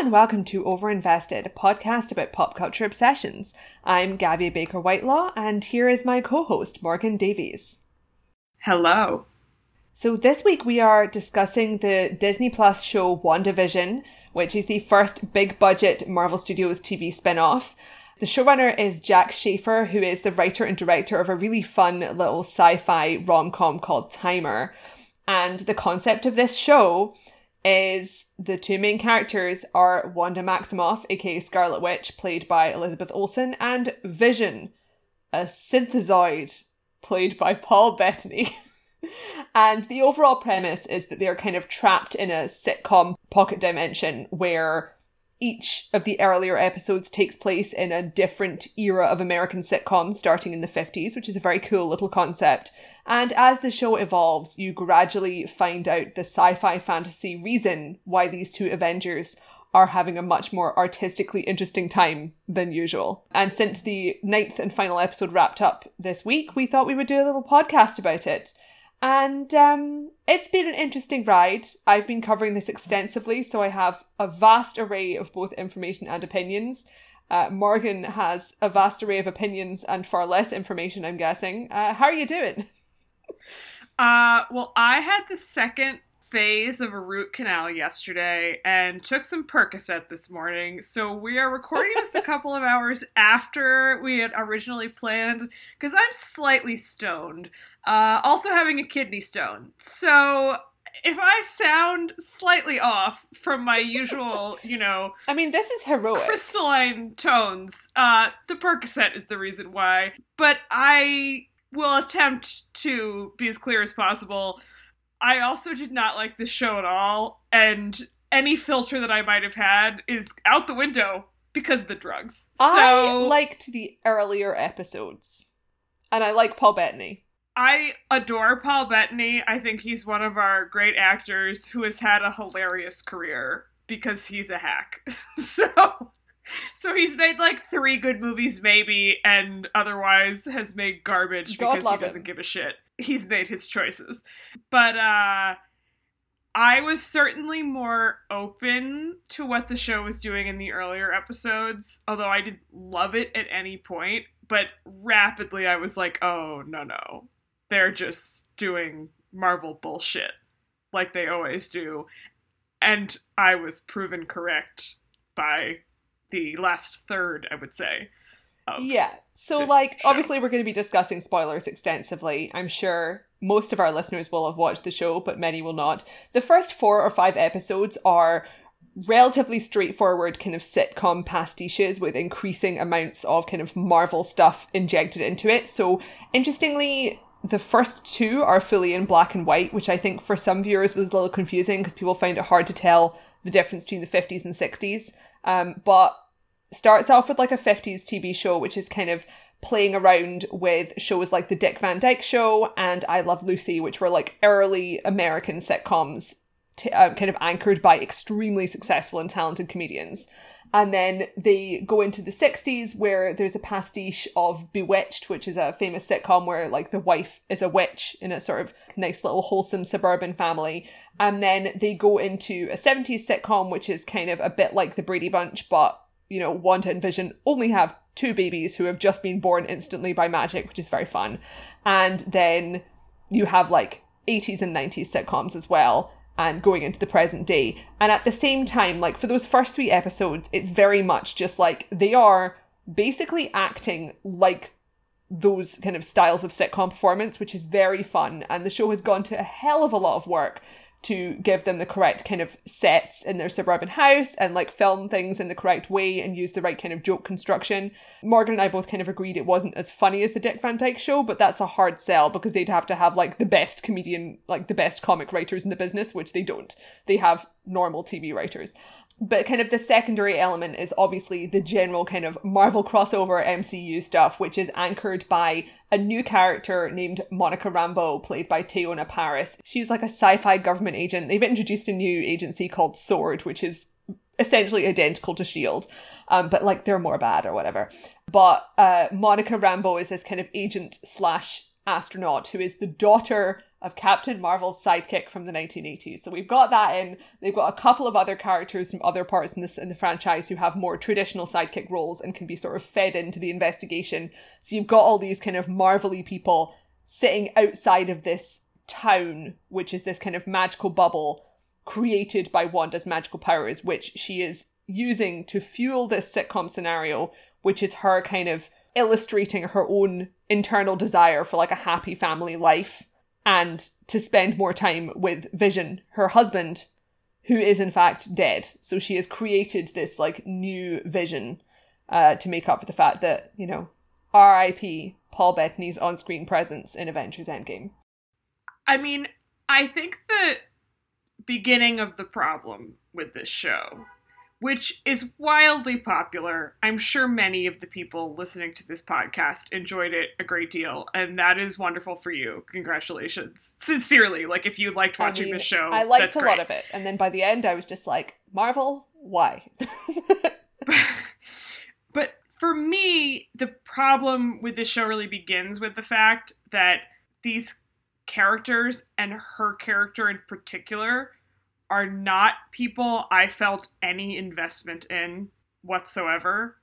and welcome to Overinvested, a podcast about pop culture obsessions. I'm Gavia Baker Whitelaw, and here is my co host, Morgan Davies. Hello. So, this week we are discussing the Disney Plus show WandaVision, which is the first big budget Marvel Studios TV spin off. The showrunner is Jac Schaeffer, who is the writer and director of a really fun little sci fi rom com called Timer. And the concept of this show is the two main characters are Wanda Maximoff, aka Scarlet Witch, played by Elizabeth Olsen, and Vision, a synthezoid, played by Paul Bettany. and the overall premise is that they are kind of trapped in a sitcom pocket dimension where each of the earlier episodes takes place in a different era of American sitcoms starting in the 50s, which is a very cool little concept. And as the show evolves, you gradually find out the sci fi fantasy reason why these two Avengers are having a much more artistically interesting time than usual. And since the ninth and final episode wrapped up this week, we thought we would do a little podcast about it. And um, it's been an interesting ride. I've been covering this extensively, so I have a vast array of both information and opinions. Uh, Morgan has a vast array of opinions and far less information, I'm guessing. Uh, how are you doing? Uh, well, I had the second phase of a root canal yesterday and took some Percocet this morning. So we are recording this a couple of hours after we had originally planned because I'm slightly stoned. Uh, also having a kidney stone. So if I sound slightly off from my usual, you know, I mean, this is heroic. crystalline tones, uh, the Percocet is the reason why. But I will attempt to be as clear as possible. I also did not like this show at all, and any filter that I might have had is out the window because of the drugs. I So liked the earlier episodes, and I like Paul Bettany. I adore Paul Bettany. I think he's one of our great actors who has had a hilarious career because he's a hack. so so he's made like 3 good movies maybe and otherwise has made garbage God because he doesn't him. give a shit. He's made his choices. But uh I was certainly more open to what the show was doing in the earlier episodes, although I didn't love it at any point. But rapidly, I was like, oh, no, no. They're just doing Marvel bullshit like they always do. And I was proven correct by the last third, I would say. Yeah. So, like, show. obviously, we're going to be discussing spoilers extensively. I'm sure most of our listeners will have watched the show, but many will not. The first four or five episodes are relatively straightforward kind of sitcom pastiches with increasing amounts of kind of Marvel stuff injected into it. So, interestingly, the first two are fully in black and white, which I think for some viewers was a little confusing because people find it hard to tell the difference between the 50s and 60s. Um, but starts off with like a 50s TV show, which is kind of playing around with shows like The Dick Van Dyke Show and I Love Lucy, which were like early American sitcoms, t- uh, kind of anchored by extremely successful and talented comedians. And then they go into the 60s where there's a pastiche of Bewitched, which is a famous sitcom where like the wife is a witch in a sort of nice little wholesome suburban family. And then they go into a 70s sitcom, which is kind of a bit like the Brady Bunch, but you know, Wanda and Vision only have two babies who have just been born instantly by magic, which is very fun. And then you have like 80s and 90s sitcoms as well and going into the present day. And at the same time, like for those first three episodes, it's very much just like they are basically acting like those kind of styles of sitcom performance, which is very fun. And the show has gone to a hell of a lot of work to give them the correct kind of sets in their suburban house and like film things in the correct way and use the right kind of joke construction. Morgan and I both kind of agreed it wasn't as funny as the Dick Van Dyke show, but that's a hard sell because they'd have to have like the best comedian, like the best comic writers in the business, which they don't. They have normal TV writers. But kind of the secondary element is obviously the general kind of Marvel crossover MCU stuff, which is anchored by a new character named Monica Rambeau, played by Teyonah Parris. She's like a sci fi government agent. They've introduced a new agency called SWORD, which is essentially identical to Shield, um, but like they're more bad or whatever. But uh, Monica Rambeau is this kind of agent slash astronaut who is the daughter of Captain Marvel's sidekick from the 1980s. So we've got that in. They've got a couple of other characters from other parts in this in the franchise who have more traditional sidekick roles and can be sort of fed into the investigation. So you've got all these kind of marvelly people sitting outside of this town, which is this kind of magical bubble created by Wanda's magical powers, which she is using to fuel this sitcom scenario, which is her kind of illustrating her own internal desire for like a happy family life and to spend more time with Vision, her husband, who is in fact dead. So she has created this like new vision uh, to make up for the fact that, you know, R.I.P. Paul Bettany's on screen presence in Avengers Endgame. I mean, I think the beginning of the problem with this show which is wildly popular. I'm sure many of the people listening to this podcast enjoyed it a great deal, and that is wonderful for you. Congratulations. Sincerely, like if you liked watching I mean, the show, I liked that's a great. lot of it. And then by the end, I was just like, Marvel, why? but for me, the problem with this show really begins with the fact that these characters and her character in particular are not people I felt any investment in whatsoever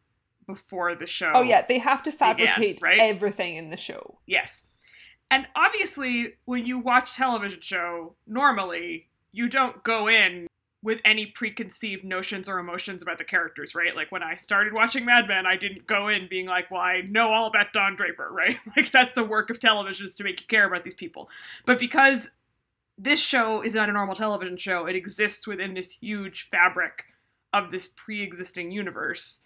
before the show. oh, yeah, they have to fabricate right? everything in the show. Yes. And obviously, when you watch television show, normally you don't go in with any preconceived notions or emotions about the characters, right? Like when I started watching Mad Men, I didn't go in being like, well, I know all about Don Draper, right? Like that's the work of television is to make you care about these people. But because this show is not a normal television show, it exists within this huge fabric of this pre existing universe,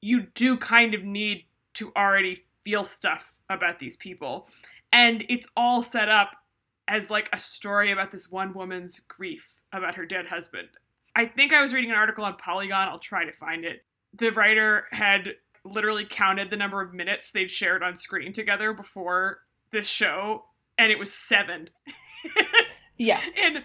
you do kind of need to already feel stuff about these people. And it's all set up as like a story about this one woman's grief about her dead husband. I think I was reading an article on Polygon, I'll try to find it. The writer had literally counted the number of minutes they'd shared on screen together before this show, and it was seven. Yeah. in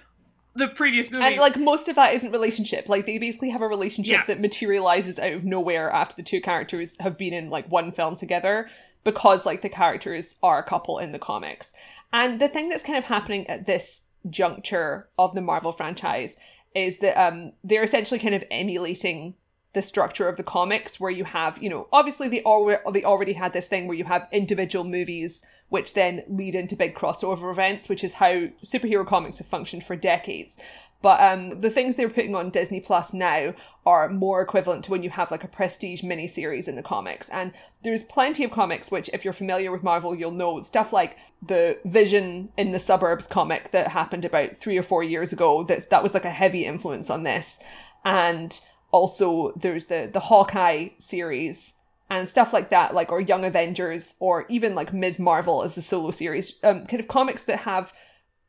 the previous movies. And like most of that isn't relationship. Like they basically have a relationship Yeah. that materializes out of nowhere after the two characters have been in like one film together because like the characters are a couple in the comics. And the thing that's kind of happening at this juncture of the Marvel franchise is that um they're essentially kind of emulating the structure of the comics where you have, you know, obviously they already they already had this thing where you have individual movies which then lead into big crossover events, which is how superhero comics have functioned for decades. But um, the things they're putting on Disney Plus now are more equivalent to when you have like a prestige miniseries in the comics. And there's plenty of comics which, if you're familiar with Marvel, you'll know stuff like the Vision in the Suburbs comic that happened about three or four years ago. That's that was like a heavy influence on this, and also there's the the Hawkeye series and stuff like that, like or Young Avengers or even like Ms. Marvel as a solo series, um, kind of comics that have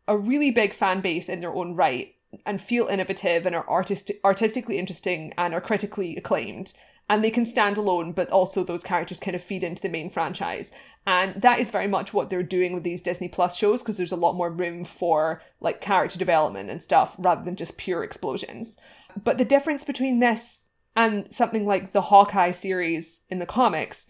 a really big fan base in their own right and feel innovative and are artist- artistically interesting and are critically acclaimed. And they can stand alone, but also those characters kind of feed into the main franchise. And that is very much what they're doing with these Disney Plus shows because there's a lot more room for like character development and stuff rather than just pure explosions. But the difference between this and something like the Hawkeye series in the comics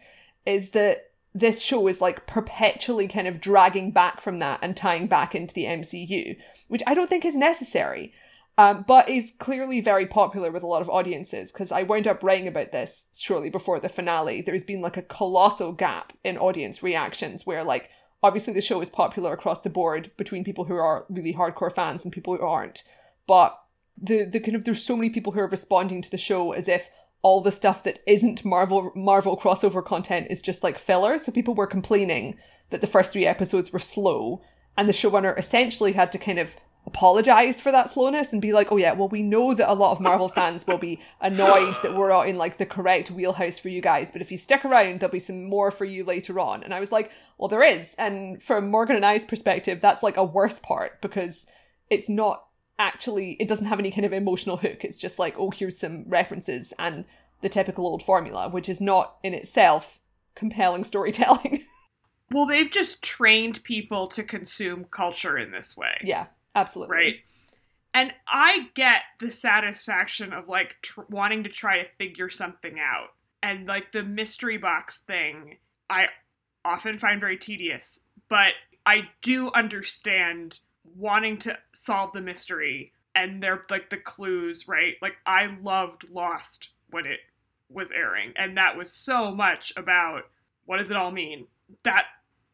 is that this show is like perpetually kind of dragging back from that and tying back into the MCU, which I don't think is necessary, um, but is clearly very popular with a lot of audiences. Because I wound up writing about this shortly before the finale. There's been like a colossal gap in audience reactions where, like, obviously the show is popular across the board between people who are really hardcore fans and people who aren't, but the the kind of there's so many people who are responding to the show as if all the stuff that isn't Marvel Marvel crossover content is just like filler. So people were complaining that the first three episodes were slow, and the showrunner essentially had to kind of apologize for that slowness and be like, "Oh yeah, well we know that a lot of Marvel fans will be annoyed that we're not in like the correct wheelhouse for you guys, but if you stick around, there'll be some more for you later on." And I was like, "Well, there is." And from Morgan and I's perspective, that's like a worse part because it's not actually it doesn't have any kind of emotional hook. It's just like, "Oh, here's some references and the typical old formula," which is not in itself compelling storytelling. well, they've just trained people to consume culture in this way. yeah, absolutely. right? And I get the satisfaction of like tr- wanting to try to figure something out. And like the mystery box thing, I often find very tedious. but I do understand wanting to solve the mystery and they're like the clues, right? Like I loved Lost when it was airing, and that was so much about what does it all mean? That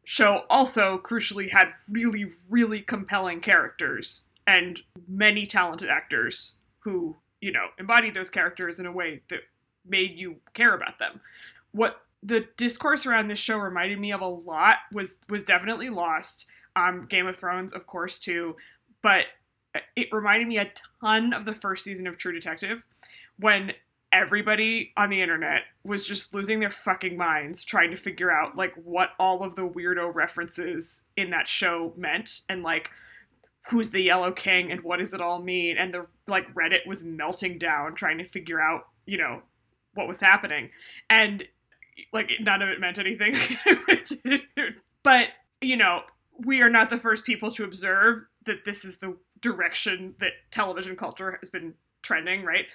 show also crucially had really, really compelling characters and many talented actors who, you know, embodied those characters in a way that made you care about them. What the discourse around this show reminded me of a lot was was definitely Lost. Um, Game of Thrones, of course, too, but it reminded me a ton of the first season of True Detective when everybody on the internet was just losing their fucking minds trying to figure out like what all of the weirdo references in that show meant and like who's the yellow king and what does it all mean? And the like reddit was melting down trying to figure out you know what was happening. And like none of it meant anything. But you know we are not the first people to observe that this is the direction that television culture has been trending right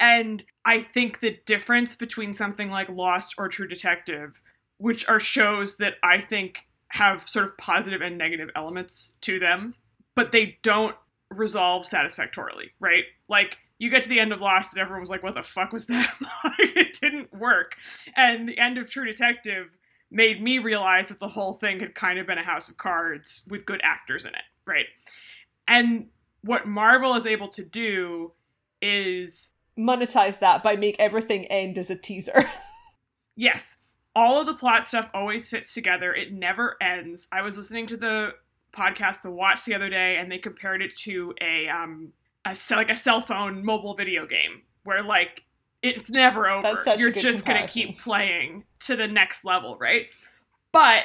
and I think the difference between something like Lost or True Detective, which are shows that I think have sort of positive and negative elements to them, but they don't resolve satisfactorily, right? Like you get to the end of Lost and everyone was like, what the fuck was that? it didn't work. And the end of True Detective made me realize that the whole thing had kind of been a house of cards with good actors in it, right? And what Marvel is able to do is monetize that by make everything end as a teaser. yes. All of the plot stuff always fits together. It never ends. I was listening to the podcast The Watch the other day and they compared it to a um a like a cell phone mobile video game where like it's never over. You're just going to keep playing to the next level, right? But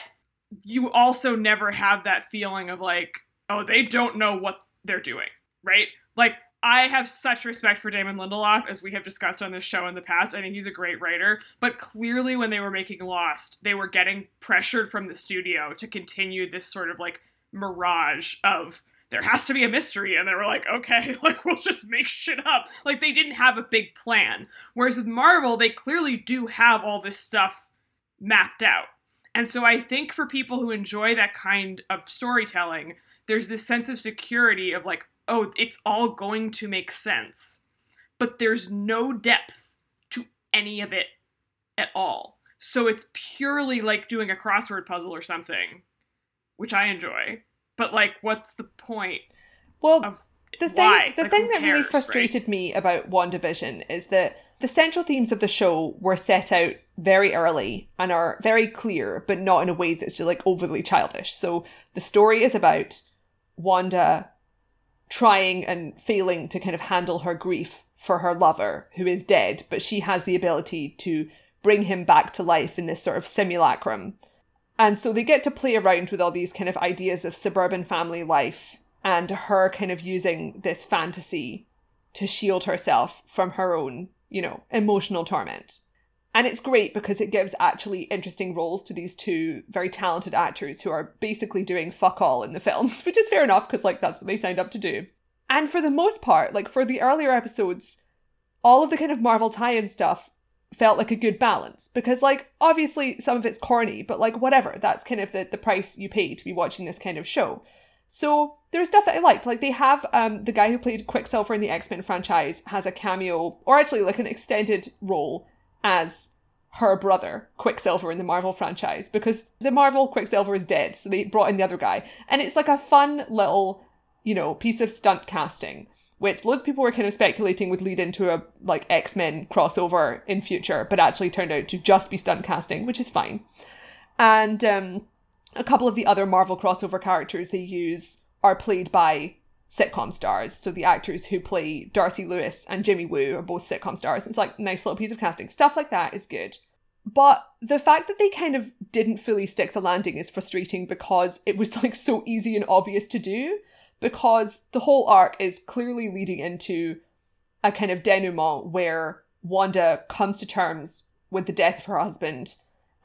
you also never have that feeling of like, oh, they don't know what they're doing, right? Like I have such respect for Damon Lindelof, as we have discussed on this show in the past. I think he's a great writer. But clearly, when they were making Lost, they were getting pressured from the studio to continue this sort of like mirage of there has to be a mystery. And they were like, okay, like we'll just make shit up. Like they didn't have a big plan. Whereas with Marvel, they clearly do have all this stuff mapped out. And so I think for people who enjoy that kind of storytelling, there's this sense of security of like, oh, it's all going to make sense. But there's no depth to any of it at all. So it's purely like doing a crossword puzzle or something, which I enjoy. But like, what's the point? Well, the thing, why? the like, thing that cares, really frustrated right? me about WandaVision is that the central themes of the show were set out very early and are very clear, but not in a way that's just like overly childish. So the story is about Wanda trying and failing to kind of handle her grief for her lover who is dead, but she has the ability to bring him back to life in this sort of simulacrum. And so they get to play around with all these kind of ideas of suburban family life and her kind of using this fantasy to shield herself from her own, you know, emotional torment. And it's great because it gives actually interesting roles to these two very talented actors who are basically doing fuck all in the films, which is fair enough because, like, that's what they signed up to do. And for the most part, like, for the earlier episodes, all of the kind of Marvel tie in stuff felt like a good balance because, like, obviously some of it's corny, but, like, whatever. That's kind of the, the price you pay to be watching this kind of show. So there's stuff that I liked. Like they have um the guy who played Quicksilver in the X Men franchise has a cameo, or actually like an extended role as her brother, Quicksilver, in the Marvel franchise because the Marvel Quicksilver is dead, so they brought in the other guy. And it's like a fun little, you know, piece of stunt casting, which loads of people were kind of speculating would lead into a like X-Men crossover in future, but actually turned out to just be stunt casting, which is fine. And um, a couple of the other Marvel crossover characters they use are played by sitcom stars. So the actors who play Darcy Lewis and Jimmy Woo are both sitcom stars. It's like nice little piece of casting. Stuff like that is good. But the fact that they kind of didn't fully stick the landing is frustrating because it was like so easy and obvious to do. Because the whole arc is clearly leading into a kind of denouement where Wanda comes to terms with the death of her husband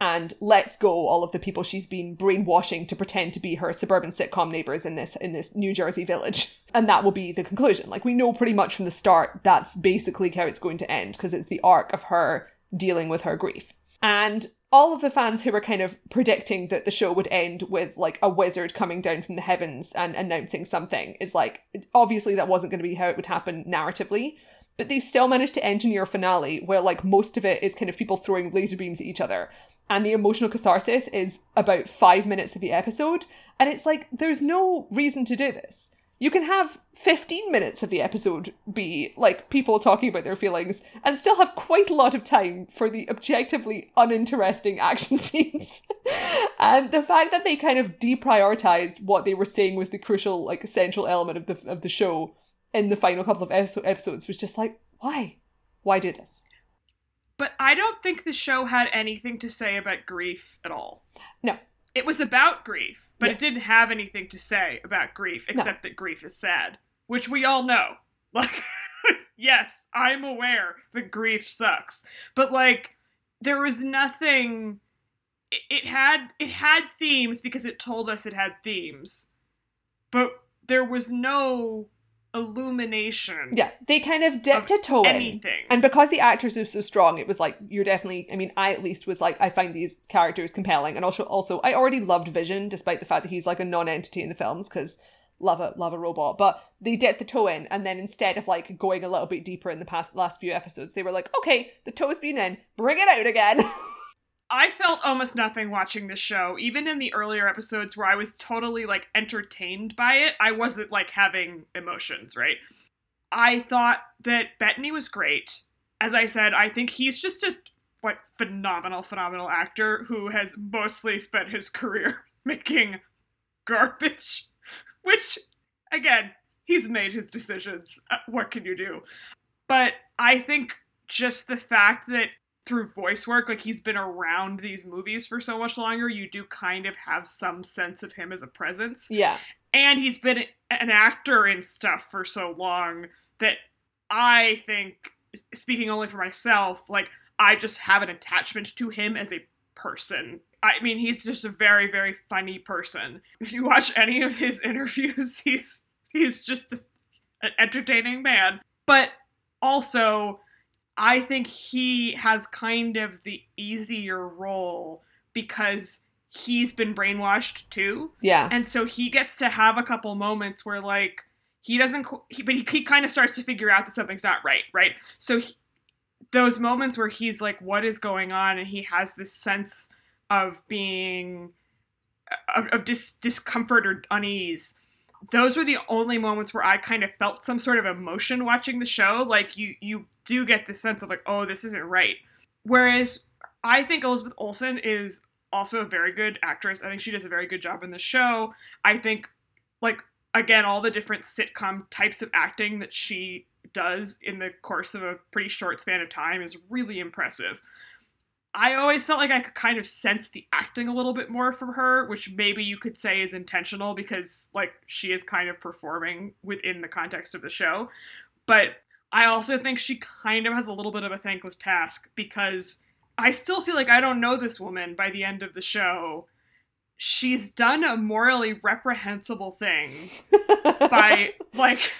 and lets go all of the people she's been brainwashing to pretend to be her suburban sitcom neighbors in this in this New Jersey village. And that will be the conclusion. Like we know pretty much from the start that's basically how it's going to end because it's the arc of her dealing with her grief. And all of the fans who were kind of predicting that the show would end with like a wizard coming down from the heavens and announcing something is like obviously that wasn't going to be how it would happen narratively but they still managed to engineer a finale where like most of it is kind of people throwing laser beams at each other and the emotional catharsis is about five minutes of the episode and it's like there's no reason to do this you can have 15 minutes of the episode be like people talking about their feelings and still have quite a lot of time for the objectively uninteresting action scenes. and the fact that they kind of deprioritized what they were saying was the crucial like essential element of the of the show in the final couple of episodes was just like why? Why do this? But I don't think the show had anything to say about grief at all. No it was about grief, but Yeah. it didn't have anything to say about grief except that grief is sad, which we all know. Like, yes, I'm aware that grief sucks, but like, there was nothing. It, it had it had themes because it told us it had themes, but there was no illumination. Yeah, they kind of dipped a toe in. And because the actors are so strong, it was like you're definitely. I mean, I at least was like, I find these characters compelling, and also, also, I already loved Vision, despite the fact that he's like a non-entity in the films, because love a love a robot. But they dipped the toe in, and then instead of like going a little bit deeper in the past last few episodes, they were like, okay, the toe's been in, bring it out again. I felt almost nothing watching this show. Even in the earlier episodes where I was totally like entertained by it, I wasn't like having emotions, right? I thought that Bettany was great. As I said, I think he's just a like phenomenal, phenomenal actor who has mostly spent his career making garbage. Which, again, he's made his decisions. Uh, What can you do? But I think just the fact that through voice work, like he's been around these movies for so much longer, you do kind of have some sense of him as a presence. yeah, And he's been an actor in stuff for so long that I think, speaking only for myself, like I just have an attachment to him as a person. I mean, he's just a very, very funny person. If you watch any of his interviews, he's he's just an entertaining man. But also, I think he has kind of the easier role because he's been brainwashed too. yeah, And so he gets to have a couple moments where like he doesn't he, but he, he kind of starts to figure out that something's not right, right? So he, those moments where he's like what is going on and he has this sense of being of, of dis, discomfort or unease those were the only moments where I kind of felt some sort of emotion watching the show. Like you, you do get the sense of like, oh, this isn't right. Whereas I think Elizabeth Olsen is also a very good actress. I think she does a very good job in the show. I think, like, again, all the different sitcom types of acting that she does in the course of a pretty short span of time is really impressive. I always felt like I could kind of sense the acting a little bit more from her, which maybe you could say is intentional because, like, she is kind of performing within the context of the show. But I also think she kind of has a little bit of a thankless task because I still feel like I don't know this woman by the end of the show. She's done a morally reprehensible thing by, like,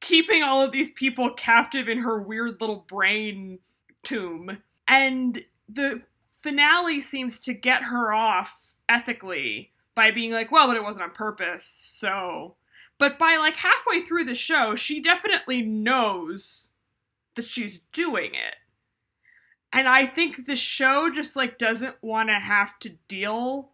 keeping all of these people captive in her weird little brain tomb. And the finale seems to get her off ethically by being like, well, but it wasn't on purpose, so. But by like halfway through the show, she definitely knows that she's doing it. And I think the show just like doesn't want to have to deal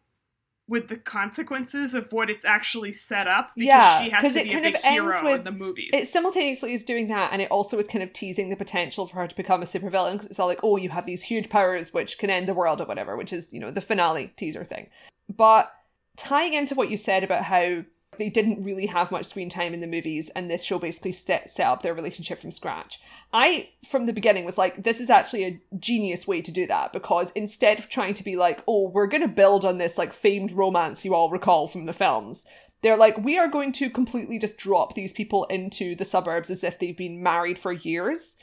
with the consequences of what it's actually set up because Yeah, she has to it be a kind big of ends hero in with- the movies. it simultaneously is doing that and it also is kind of teasing the potential for her to become a supervillain because it's all like oh you have these huge powers which can end the world or whatever which is you know the finale teaser thing but tying into what you said about how they didn't really have much screen time in the movies and this show basically set, set up their relationship from scratch i from the beginning was like this is actually a genius way to do that because instead of trying to be like oh we're going to build on this like famed romance you all recall from the films they're like, we are going to completely just drop these people into the suburbs as if they've been married for years.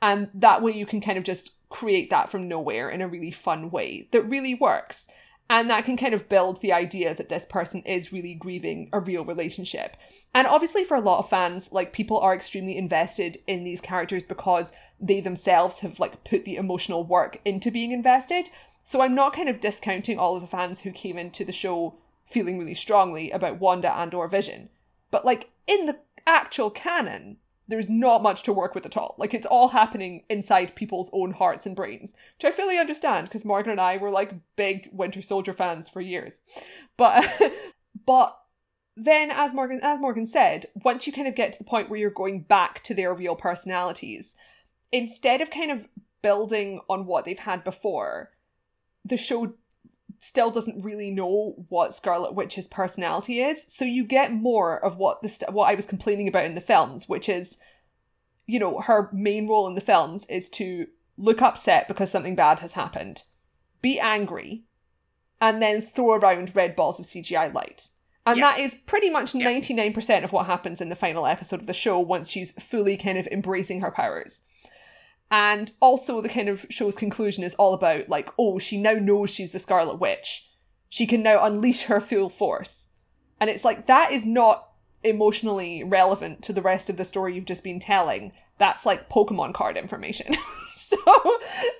And that way you can kind of just create that from nowhere in a really fun way that really works. And that can kind of build the idea that this person is really grieving a real relationship. And obviously, for a lot of fans, like people are extremely invested in these characters because they themselves have like put the emotional work into being invested. So I'm not kind of discounting all of the fans who came into the show feeling really strongly about Wanda and or Vision. But like in the actual canon, there's not much to work with at all. Like it's all happening inside people's own hearts and brains, which I fully understand because Morgan and I were like big Winter Soldier fans for years. But but then as Morgan as Morgan said, once you kind of get to the point where you're going back to their real personalities, instead of kind of building on what they've had before, the show still doesn't really know what Scarlet Witch's personality is. So you get more of what the st- what I was complaining about in the films, which is, you know, her main role in the films is to look upset because something bad has happened, be angry, and then throw around red balls of CGI light. And Yeah. that is pretty much Yeah. 99% of what happens in the final episode of the show once she's fully kind of embracing her powers. And also, the kind of show's conclusion is all about, like, oh, she now knows she's the Scarlet Witch. She can now unleash her full force. And it's like, that is not emotionally relevant to the rest of the story you've just been telling. That's like Pokemon card information. so, so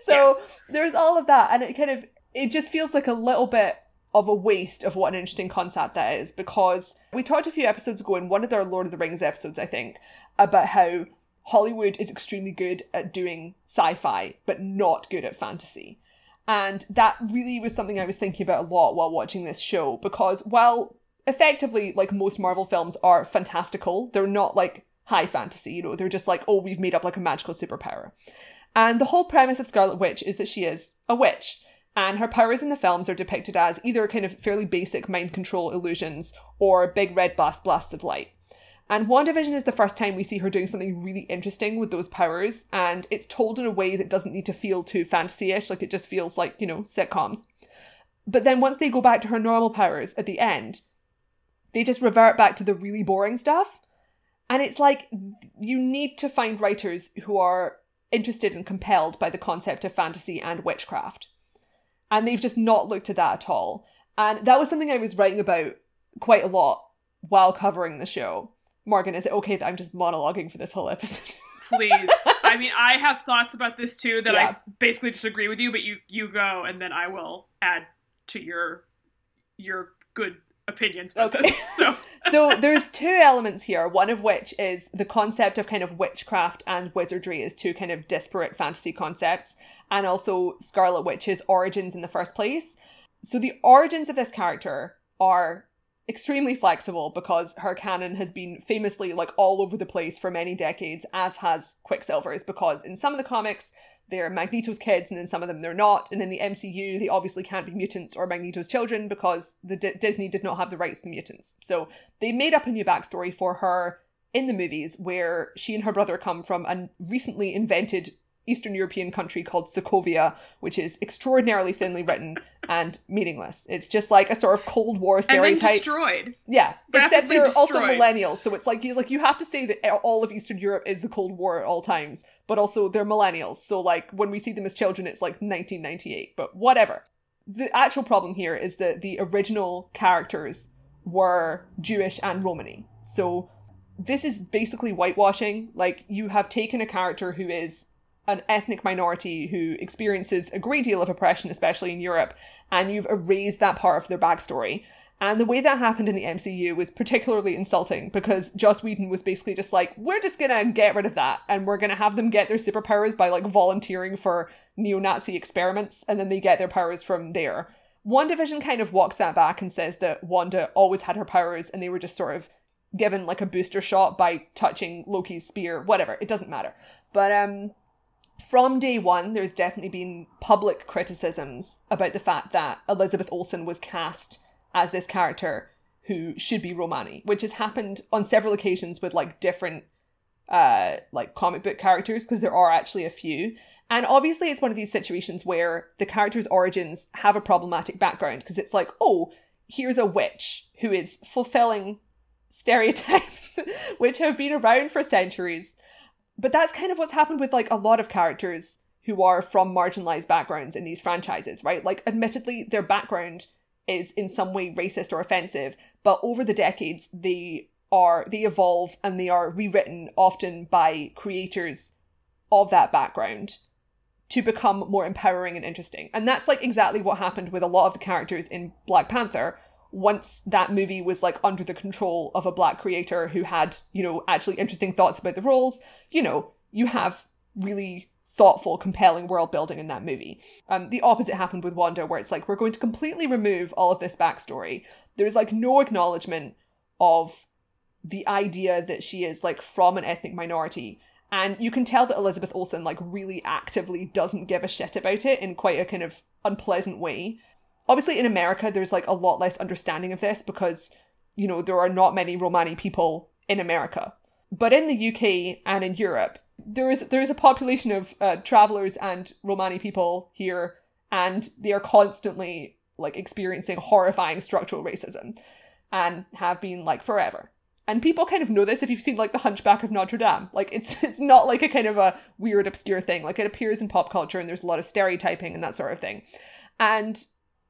Yes. there's all of that. And it kind of, it just feels like a little bit of a waste of what an interesting concept that is because we talked a few episodes ago in one of our Lord of the Rings episodes, I think, about how Hollywood is extremely good at doing sci fi, but not good at fantasy. And that really was something I was thinking about a lot while watching this show because while effectively, like most Marvel films are fantastical, they're not like high fantasy, you know, they're just like, oh, we've made up like a magical superpower. And the whole premise of Scarlet Witch is that she is a witch. And her powers in the films are depicted as either kind of fairly basic mind control illusions or big red blast blasts of light. And WandaVision is the first time we see her doing something really interesting with those powers, and it's told in a way that doesn't need to feel too fantasy-ish, like it just feels like, you know, sitcoms. But then once they go back to her normal powers at the end, they just revert back to the really boring stuff. And it's like you need to find writers who are interested and compelled by the concept of fantasy and witchcraft. And they've just not looked at that at all. And that was something I was writing about quite a lot while covering the show. Morgan, is it okay that I'm just monologuing for this whole episode? Please. I mean, I have thoughts about this too that Yeah. I basically disagree with you, but you you go and then I will add to your your good opinions about Okay. this. So so there's two elements here, one of which is the concept of kind of witchcraft and wizardry as two kind of disparate fantasy concepts, and also Scarlet Witch's origins in the first place. So the origins of this character are extremely flexible because her canon has been famously like all over the place for many decades, as has Quicksilver's, because in some of the comics they're Magneto's kids and in some of them they're not. And in the MCU, they obviously can't be mutants or Magneto's children because the D- Disney did not have the rights to the mutants. So they made up a new backstory for her in the movies where she and her brother come from a recently invented Eastern European country called Sokovia, which is extraordinarily thinly written and meaningless. It's just like a sort of Cold War and then stereotype. destroyed. Yeah, except they're also millennials, so it's like you like you have to say that all of Eastern Europe is the Cold War at all times, but also they're millennials. So like when we see them as children, it's like 1998. But whatever. The actual problem here is that the original characters were Jewish and Romani. So this is basically whitewashing. Like you have taken a character who is an ethnic minority who experiences a great deal of oppression, especially in Europe, and you've erased that part of their backstory. And the way that happened in the MCU was particularly insulting because Joss Whedon was basically just like, we're just gonna get rid of that and we're gonna have them get their superpowers by like volunteering for neo Nazi experiments and then they get their powers from there. WandaVision kind of walks that back and says that Wanda always had her powers and they were just sort of given like a booster shot by touching Loki's spear, whatever, it doesn't matter. But um from day one, there's definitely been public criticisms about the fact that Elizabeth Olsen was cast as this character who should be Romani, which has happened on several occasions with like different uh like comic book characters because there are actually a few. And obviously it's one of these situations where the character's origins have a problematic background because it's like, oh, here's a witch who is fulfilling stereotypes which have been around for centuries. But that's kind of what's happened with like a lot of characters who are from marginalized backgrounds in these franchises, right? Like, admittedly, their background is in some way racist or offensive, but over the decades, they are they evolve and they are rewritten often by creators of that background to become more empowering and interesting. And that's like exactly what happened with a lot of the characters in Black Panther once that movie was like under the control of a black creator who had, you know, actually interesting thoughts about the roles, you know, you have really thoughtful, compelling world building in that movie. Um, the opposite happened with Wanda, where it's like, we're going to completely remove all of this backstory. There's like no acknowledgement of the idea that she is like from an ethnic minority. And you can tell that Elizabeth Olsen like really actively doesn't give a shit about it in quite a kind of unpleasant way. Obviously, in America, there's like a lot less understanding of this because, you know, there are not many Romani people in America. But in the UK and in Europe, there is there is a population of uh, travelers and Romani people here, and they are constantly like experiencing horrifying structural racism, and have been like forever. And people kind of know this if you've seen like the Hunchback of Notre Dame. Like it's it's not like a kind of a weird obscure thing. Like it appears in pop culture and there's a lot of stereotyping and that sort of thing. And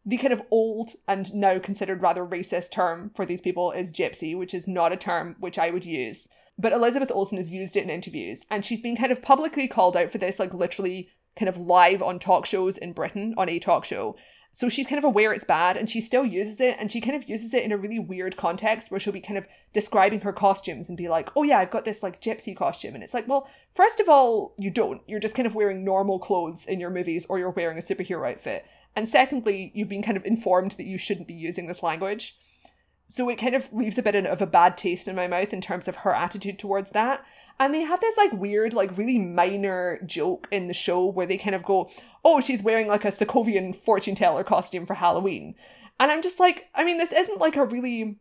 the kind of old and now considered rather racist term for these people is gypsy, which is not a term which I would use. But Elizabeth Olsen has used it in interviews, and she's been kind of publicly called out for this, like literally kind of live on talk shows in Britain on a talk show. So she's kind of aware it's bad and she still uses it and she kind of uses it in a really weird context where she'll be kind of describing her costumes and be like, oh yeah, I've got this like gypsy costume. And it's like, well, first of all, you don't. You're just kind of wearing normal clothes in your movies or you're wearing a superhero outfit. And secondly, you've been kind of informed that you shouldn't be using this language. So it kind of leaves a bit of a bad taste in my mouth in terms of her attitude towards that. And they have this like weird, like really minor joke in the show where they kind of go, oh, she's wearing like a Sokovian fortune teller costume for Halloween. And I'm just like, I mean, this isn't like a really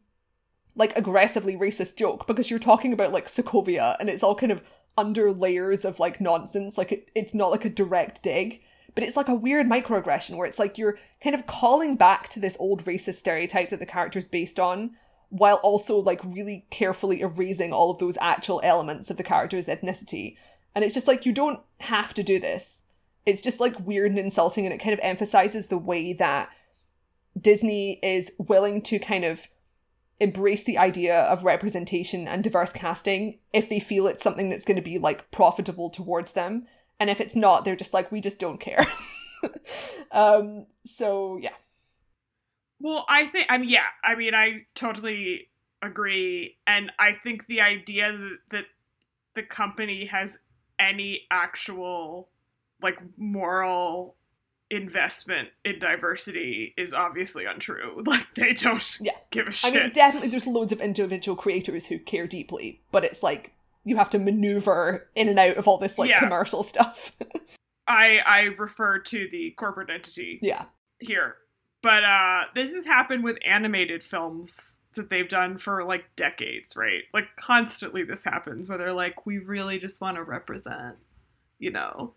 like aggressively racist joke because you're talking about like Sokovia and it's all kind of under layers of like nonsense. Like it, it's not like a direct dig but it's like a weird microaggression where it's like you're kind of calling back to this old racist stereotype that the character's based on while also like really carefully erasing all of those actual elements of the character's ethnicity. And it's just like you don't have to do this. It's just like weird and insulting and it kind of emphasizes the way that disney is willing to kind of embrace the idea of representation and diverse casting if they feel it's something that's going to be like profitable towards them and if it's not, they're just like, we just don't care. um, so yeah. Well, I think I mean yeah, I mean I totally agree, and I think the idea that, that the company has any actual like moral investment in diversity is obviously untrue. Like they don't yeah. give a shit. I mean, definitely there's loads of individual creators who care deeply, but it's like you have to maneuver in and out of all this like yeah. commercial stuff. I I refer to the corporate entity. Yeah. Here. But uh this has happened with animated films that they've done for like decades, right? Like constantly this happens where they're like we really just want to represent, you know,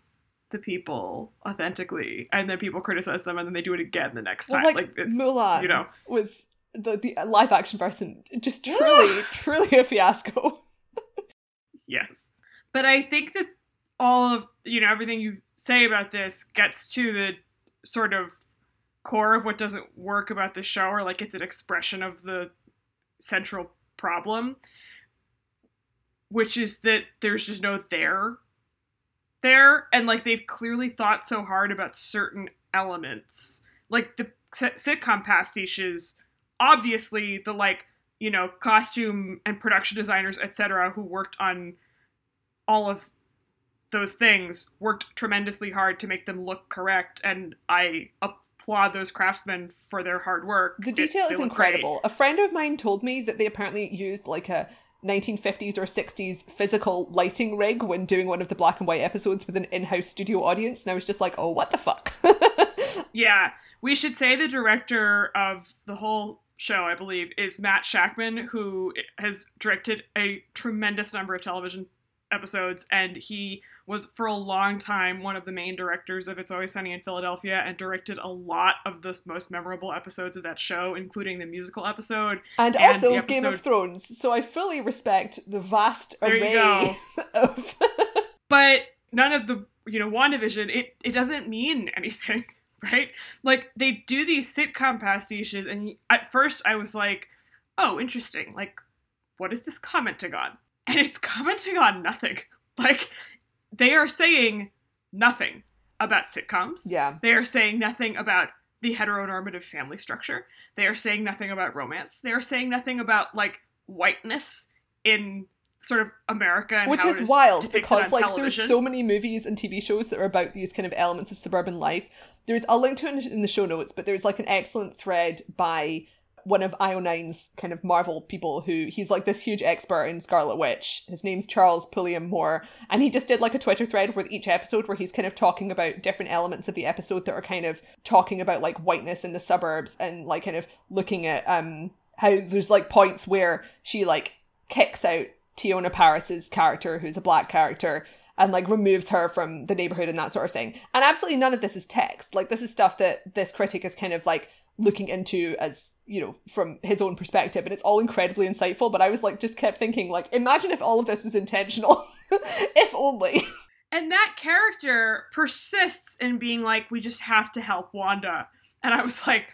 the people authentically and then people criticize them and then they do it again the next well, time. Like, like it's, Mulan you know was the the live action version just truly truly a fiasco yes. But I think that all of, you know, everything you say about this gets to the sort of core of what doesn't work about the show, or like it's an expression of the central problem, which is that there's just no there there. And like they've clearly thought so hard about certain elements. Like the sitcom pastiches, obviously the like you know, costume and production designers, etc., who worked on all of those things, worked tremendously hard to make them look correct. And I applaud those craftsmen for their hard work. The detail it, is incredible. Great. A friend of mine told me that they apparently used like a 1950s or 60s physical lighting rig when doing one of the black and white episodes with an in-house studio audience and I was just like, "Oh, what the fuck?" yeah, we should say the director of the whole show, I believe, is Matt Shakman, who has directed a tremendous number of television episodes, and he was for a long time one of the main directors of It's Always Sunny in Philadelphia and directed a lot of the most memorable episodes of that show, including the musical episode and, and also episode... Game of Thrones. So I fully respect the vast there array of. but none of the you know WandaVision it it doesn't mean anything right? Like they do these sitcom pastiches, and at first I was like, "Oh, interesting. Like, what is this commenting on?" And it's commenting on nothing. Like they are saying nothing. about sitcoms. Yeah. They are saying nothing about the heteronormative family structure. They are saying nothing about romance. They are saying nothing about like whiteness in sort of America and which how is it is wild because like television. there's so many movies and tv shows that are about these kind of elements of suburban life. There's i'll link to it in the show notes but there's like an excellent thread by one of io9's kind of marvel people who he's like this huge expert in scarlet witch. His name's charles pulliam moore. And he just did like a twitter thread with each episode where he's kind of talking about different elements of the episode that are kind of talking about like whiteness in the suburbs and like kind of looking at um how there's like points where she like kicks out Teyonah Parris's character, who's a black character, and like removes her from the neighborhood and that sort of thing. And absolutely none of this is text. Like this is stuff that this critic is kind of like looking into as, you know, from his own perspective. And it's all incredibly insightful. But I was like just kept thinking, like, imagine if all of this was intentional. if only. And that character persists in being like, we just have to help Wanda. And I was like,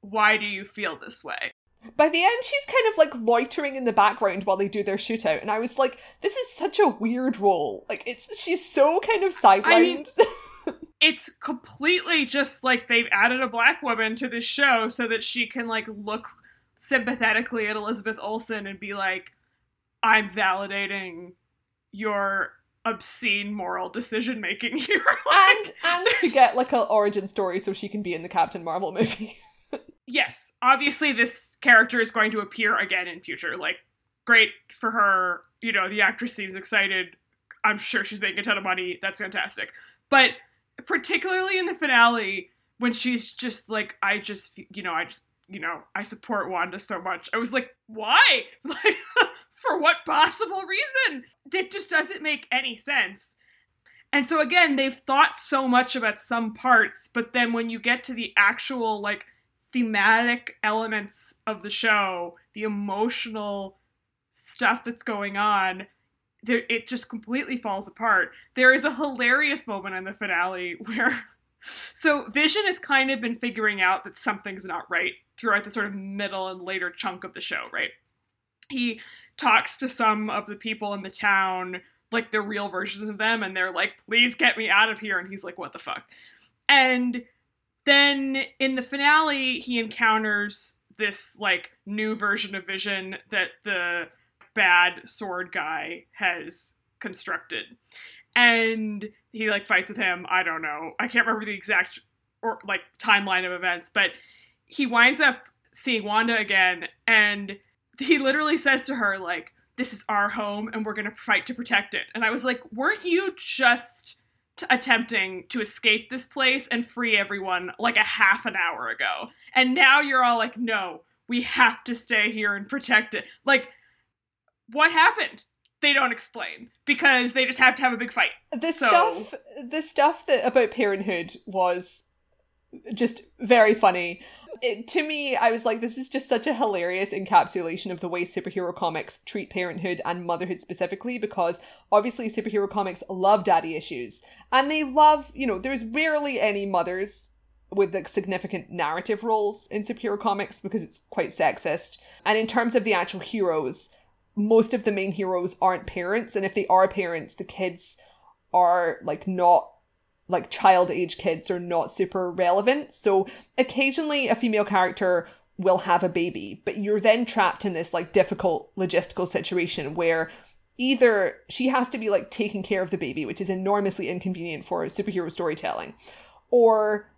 why do you feel this way? By the end, she's kind of like loitering in the background while they do their shootout, and I was like, "This is such a weird role. Like, it's she's so kind of sidelined." I mean, It's completely just like they've added a black woman to this show so that she can like look sympathetically at Elizabeth Olsen and be like, I'm validating your obscene moral decision making here. and and to get like an origin story so she can be in the Captain Marvel movie. yes, obviously this character is going to appear again in future. Like, great for her. You know, the actress seems excited. I'm sure she's making a ton of money. That's fantastic. But particularly in the finale, when she's just like, I just, you know, I just, you know, I support Wanda so much. I was like, why? Like, for what possible reason? It just doesn't make any sense. And so again, they've thought so much about some parts, but then when you get to the actual like thematic elements of the show, the emotional stuff that's going on, there, it just completely falls apart. There is a hilarious moment in the finale where. So Vision has kind of been figuring out that something's not right throughout the sort of middle and later chunk of the show, right? He talks to some of the people in the town, like the real versions of them, and they're like, please get me out of here. And he's like, what the fuck? And then in the finale, he encounters this like new version of Vision that the bad sword guy has constructed. And he like fights with him. I don't know. I can't remember the exact or like timeline of events, but he winds up seeing Wanda again and he literally says to her like this is our home and we're going to fight to protect it. And I was like, weren't you just t- attempting to escape this place and free everyone like a half an hour ago? And now you're all like, no, we have to stay here and protect it. Like, what happened? They don't explain because they just have to have a big fight. the So- stuff the stuff that about parenthood was just very funny it, to me i was like this is just such a hilarious encapsulation of the way superhero comics treat parenthood and motherhood specifically because obviously superhero comics love daddy issues and they love you know there's rarely any mothers with like significant narrative roles in superhero comics because it's quite sexist. And in terms of the actual heroes most of the main heroes aren't parents and if they are parents the kids are like not like child age kids are not super relevant. So occasionally a female character will have a baby, but you're then trapped in this like difficult logistical situation where either she has to be like taking care of the baby, which is enormously inconvenient for superhero storytelling, or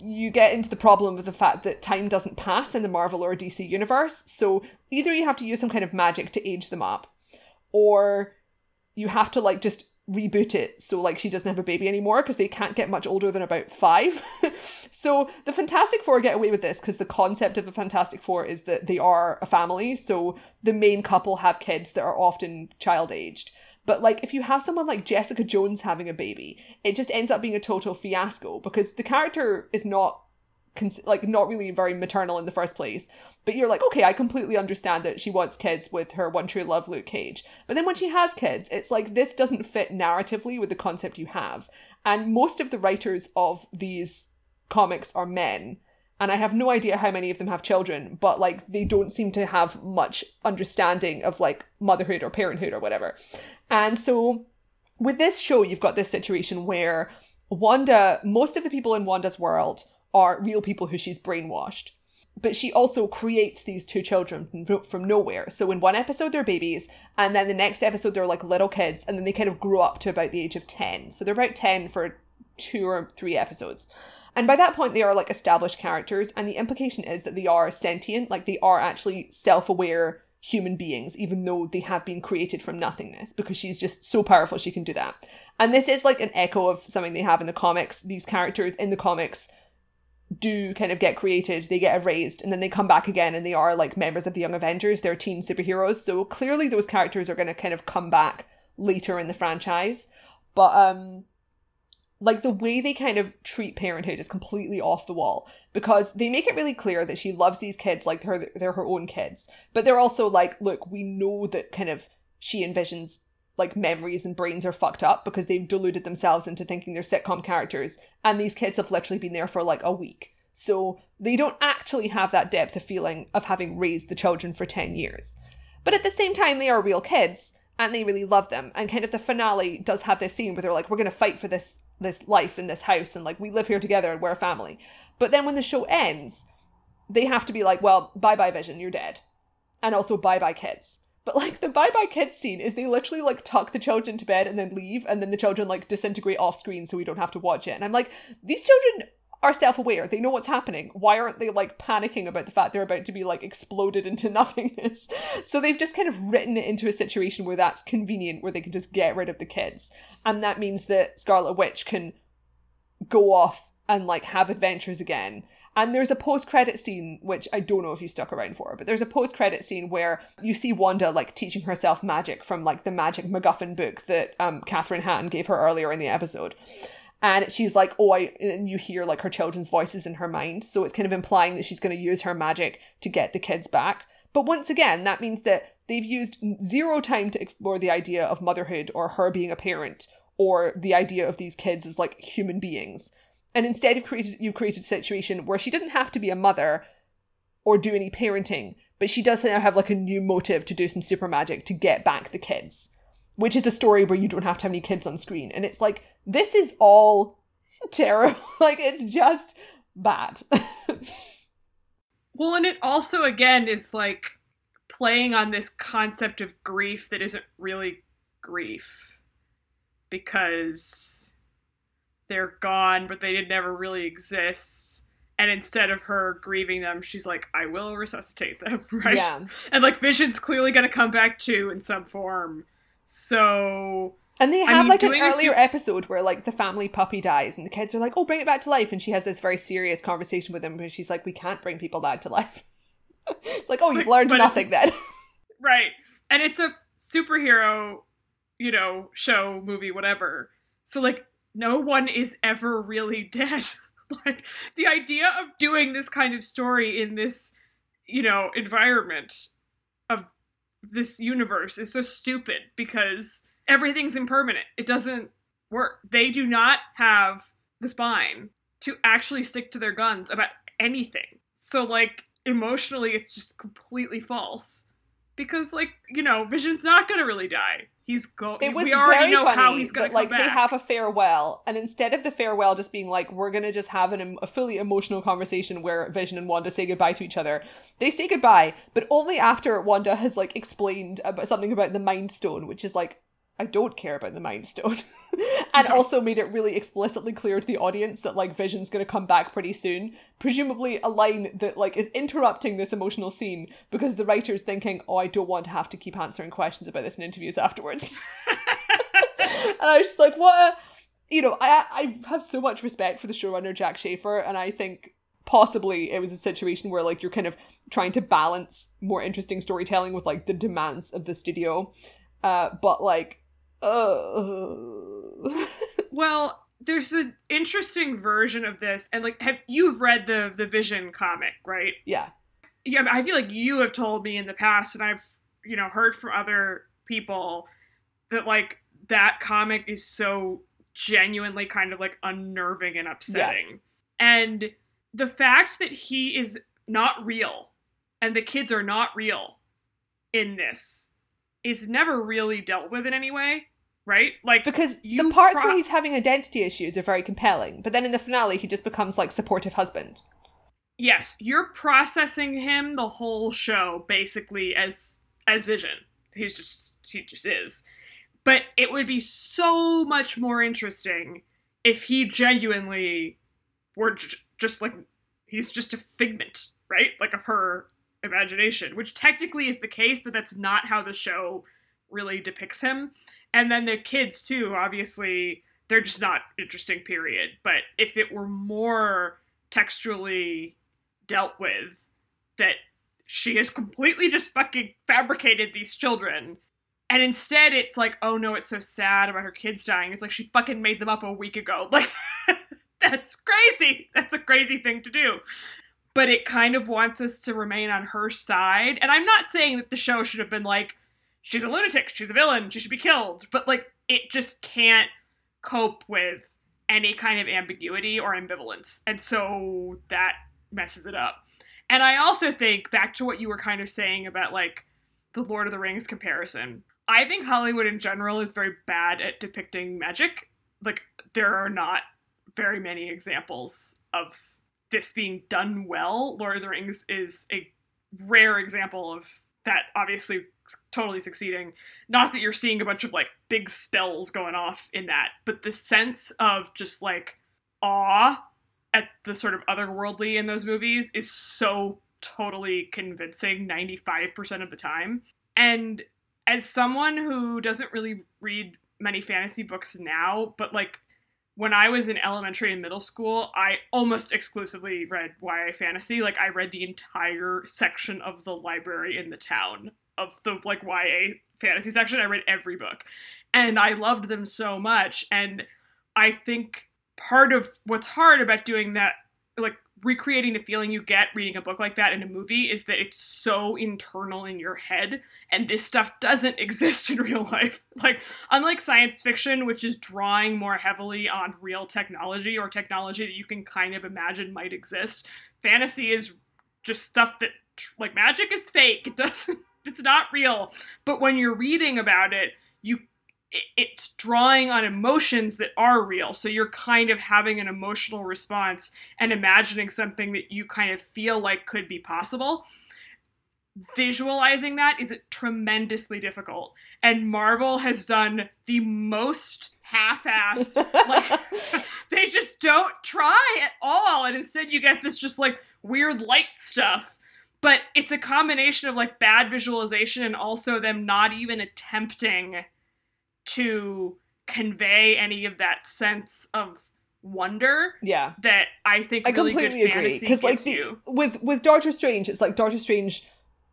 you get into the problem with the fact that time doesn't pass in the Marvel or DC universe. So either you have to use some kind of magic to age them up, or you have to like just reboot it so like she doesn't have a baby anymore because they can't get much older than about five. so the Fantastic Four get away with this because the concept of the Fantastic Four is that they are a family. So the main couple have kids that are often child aged. But like if you have someone like Jessica Jones having a baby, it just ends up being a total fiasco because the character is not cons- like not really very maternal in the first place. But you're like, okay, I completely understand that she wants kids with her one true love, Luke Cage. But then when she has kids, it's like this doesn't fit narratively with the concept you have. And most of the writers of these comics are men. And I have no idea how many of them have children, but like they don't seem to have much understanding of like motherhood or parenthood or whatever. And so with this show, you've got this situation where Wanda, most of the people in Wanda's world are real people who she's brainwashed. But she also creates these two children from, nowhere. So in one episode, they're babies, and then the next episode, they're like little kids, and then they kind of grow up to about the age of 10. So they're about 10 for two or three episodes. And by that point, they are like established characters, and the implication is that they are sentient, like they are actually self aware human beings, even though they have been created from nothingness, because she's just so powerful she can do that. And this is like an echo of something they have in the comics. These characters in the comics do kind of get created, they get erased, and then they come back again and they are like members of the Young Avengers, they're teen superheroes. So clearly those characters are gonna kind of come back later in the franchise. But um like the way they kind of treat parenthood is completely off the wall because they make it really clear that she loves these kids like they're, they're her own kids but they're also like look we know that kind of she envisions like memories and brains are fucked up because they've deluded themselves into thinking they're sitcom characters and these kids have literally been there for like a week so they don't actually have that depth of feeling of having raised the children for 10 years but at the same time they are real kids and they really love them and kind of the finale does have this scene where they're like we're going to fight for this this life in this house and like we live here together and we're a family. But then when the show ends, they have to be like, well, bye bye vision, you're dead. And also bye bye kids. But like the bye bye kids scene is they literally like tuck the children to bed and then leave and then the children like disintegrate off screen so we don't have to watch it. And I'm like, these children are self-aware. They know what's happening. Why aren't they like panicking about the fact they're about to be like exploded into nothingness? so they've just kind of written it into a situation where that's convenient, where they can just get rid of the kids. And that means that Scarlet Witch can go off and like have adventures again. And there's a post credit scene, which I don't know if you stuck around for, but there's a post credit scene where you see Wanda like teaching herself magic from like the magic MacGuffin book that um, Kathryn Hahn gave her earlier in the episode. And she's like oh i and you hear like her children's voices in her mind. So it's kind of implying that she's going to use her magic to get the kids back. But once again that means that they've used zero time to explore the idea of motherhood or her being a parent or the idea of these kids as like human beings and instead you've created you've created a situation where she doesn't have to be a mother or do any parenting but she does now have like a new motive to do some super magic to get back the kids which is a story where you don't have to have any kids on screen. And it's like, this is all terrible. like, it's just bad. well, and it also, again, is like playing on this concept of grief that isn't really grief because they're gone, but they did never really exist. And instead of her grieving them, she's like, I will resuscitate them, right? Yeah. And like Vision's clearly gonna come back too in some form so and they have I mean, like an earlier su- episode where like the family puppy dies and the kids are like, "Oh, bring it back to life," and she has this very serious conversation with them where she's like, "We can't bring people back to life." it's like, "Oh, you've learned but nothing then." right, and it's a superhero, you know, show, movie, whatever. So like, no one is ever really dead. like the idea of doing this kind of story in this, you know, environment of this universe is so stupid because everything's impermanent. It doesn't work. They do not have the spine to actually stick to their guns about anything. So, like, emotionally, it's just completely false. Because, like, you know, Vision's not gonna really die. He's going. It was we already know funny how he's going to like back. they have a farewell, and instead of the farewell just being like we're gonna just have an, a fully emotional conversation where Vision and Wanda say goodbye to each other, they say goodbye, but only after Wanda has like explained about something about the Mind Stone, which is like I don't care about the Mind Stone. and also made it really explicitly clear to the audience that like Vision's gonna come back pretty soon. Presumably a line that like is interrupting this emotional scene because the writer's thinking, oh, I don't want to have to keep answering questions about this in interviews afterwards. and I was just like, what a you know, I I have so much respect for the showrunner Jac Schaeffer, and I think possibly it was a situation where like you're kind of trying to balance more interesting storytelling with like the demands of the studio. Uh, but like Oh. well, there's an interesting version of this, and like, have you've read the the Vision comic, right? Yeah. Yeah, I feel like you have told me in the past, and I've you know heard from other people that like that comic is so genuinely kind of like unnerving and upsetting. Yeah. And the fact that he is not real and the kids are not real in this is never really dealt with in any way right? Like Because you the parts pro- where he's having identity issues are very compelling, but then in the finale he just becomes like supportive husband. yes, you're processing him the whole show basically as as Vision. He's just he just is. But it would be so much more interesting if he genuinely were j- just like he's just a figment, right? Like of her imagination, which technically is the case, but that's not how the show really depicts him. And then the kids too, obviously, they're just not interesting period, but if it were more textually dealt with that she has completely just fucking fabricated these children and instead it's like oh no it's so sad about her kids dying. It's like she fucking made them up a week ago. Like that's crazy. That's a crazy thing to do. But it kind of wants us to remain on her side. And i'm not saying that the show should have been like she's a lunatic she's a villain she should be killed but like it just can't cope with any kind of ambiguity or ambivalence and so that messes it up and I also think back to what you were kind of saying about like the Lord of the Rings comparison. I think Hollywood in general is very bad at depicting magic. Like there are not very many examples of this being done well. Lord of the Rings is a rare example of that obviously totally succeeding. Not that you're seeing a bunch of like big spells going off in that, but the sense of just like awe at the sort of otherworldly in those movies is so totally convincing 95% of the time. And as someone who doesn't really read many fantasy books now, but like when I was in elementary and middle school, I almost exclusively read YA fantasy. Like I read the entire section of the library in the town of the like YA fantasy section. I read every book. And I loved them so much and I think part of what's hard about doing that like recreating the feeling you get reading a book like that in a movie is that it's so internal in your head and this stuff doesn't exist in real life like unlike science fiction which is drawing more heavily on real technology or technology that you can kind of imagine might exist fantasy is just stuff that like magic is fake it doesn't it's not real but when you're reading about it you it's drawing on emotions that are real. So you're kind of having an emotional response and imagining something that you kind of feel like could be possible. Visualizing that is tremendously difficult. And Marvel has done the most half-assed like they just don't try at all and instead you get this just like weird light stuff but it's a combination of like bad visualization and also them not even attempting to convey any of that sense of wonder Yeah. that I think I really completely agree because like the, you. with with Doctor Strange, it's like Doctor Strange.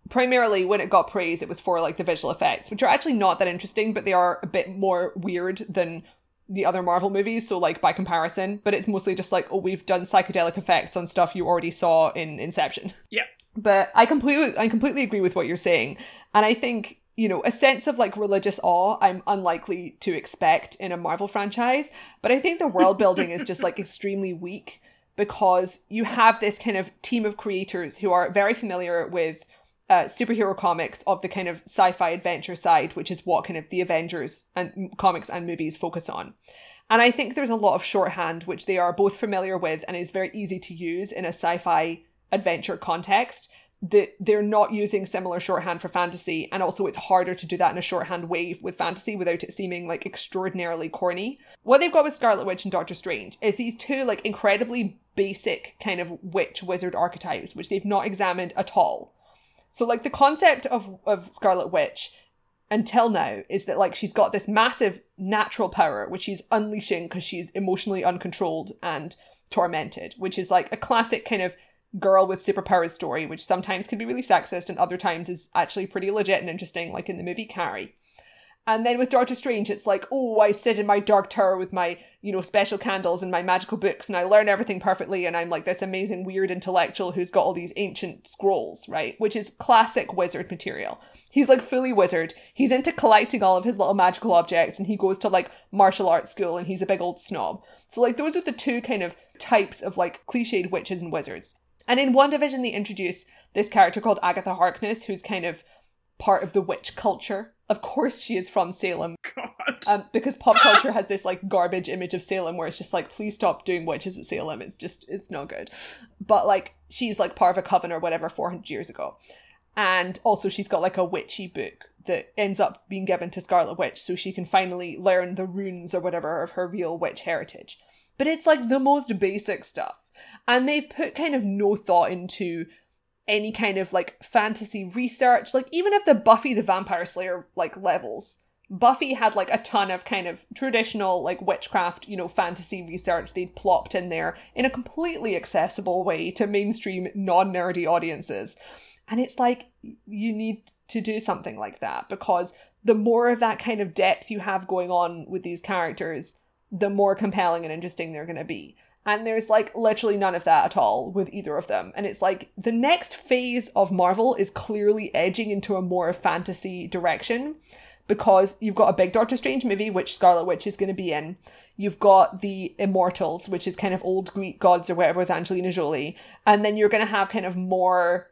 Primarily, when it got praise, it was for like the visual effects, which are actually not that interesting, but they are a bit more weird than the other Marvel movies. So, like by comparison, but it's mostly just like, oh, we've done psychedelic effects on stuff you already saw in Inception. Yeah. But I completely, I completely agree with what you're saying, and I think you know, a sense of like religious awe I'm unlikely to expect in a Marvel franchise. But I think the world building is just like extremely weak because you have this kind of team of creators who are very familiar with uh, superhero comics of the kind of sci-fi adventure side, which is what kind of the Avengers and comics and movies focus on. And I think there's a lot of shorthand which they are both familiar with and is very easy to use in a sci-fi adventure context that they're not using similar shorthand for fantasy and also it's harder to do that in a shorthand way with fantasy without it seeming like extraordinarily corny. What they've got with scarlet witch and doctor strange is these two like incredibly basic kind of witch wizard archetypes which they've not examined at all. So like the concept of of scarlet witch until now is that like she's got this massive natural power which she's unleashing because she's emotionally uncontrolled and tormented which is like a classic kind of girl with superpowers story, which sometimes can be really sexist and other times is actually pretty legit and interesting, like in the movie Carrie. And then with Doctor Strange, it's like, oh, I sit in my dark tower with my, you know, special candles and my magical books, and I learn everything perfectly, and I'm like this amazing weird intellectual who's got all these ancient scrolls, right? Which is classic wizard material. He's like fully wizard. He's into collecting all of his little magical objects, and he goes to like martial arts school, and he's a big old snob. So like those are the two kind of types of like cliched witches and wizards. And in WandaVision, they introduce this character called Agatha Harkness, who's kind of part of the witch culture Of course, she is from Salem. God. Um, because pop culture has this like garbage image of Salem where it's just like, please stop doing witches at Salem. It's just, it's not good. But like, she's like part of a coven or whatever 400 years ago. And also, she's got like a witchy book that ends up being given to Scarlet Witch so she can finally learn the runes or whatever of her real witch heritage. But it's like the most basic stuff. And they've put kind of no thought into any kind of like fantasy research. Like, even if the Buffy the Vampire Slayer like levels, Buffy had like a ton of kind of traditional like witchcraft, you know, fantasy research they'd plopped in there in a completely accessible way to mainstream non nerdy audiences. And it's like, you need to do something like that because the more of that kind of depth you have going on with these characters, the more compelling and interesting they're going to be. And there's like literally none of that at all with either of them. And it's like the next phase of Marvel is clearly edging into a more fantasy direction because you've got a big Doctor Strange movie, which Scarlet Witch is going to be in. You've got the Immortals, which is kind of old Greek gods or whatever with Angelina Jolie. And then you're going to have kind of more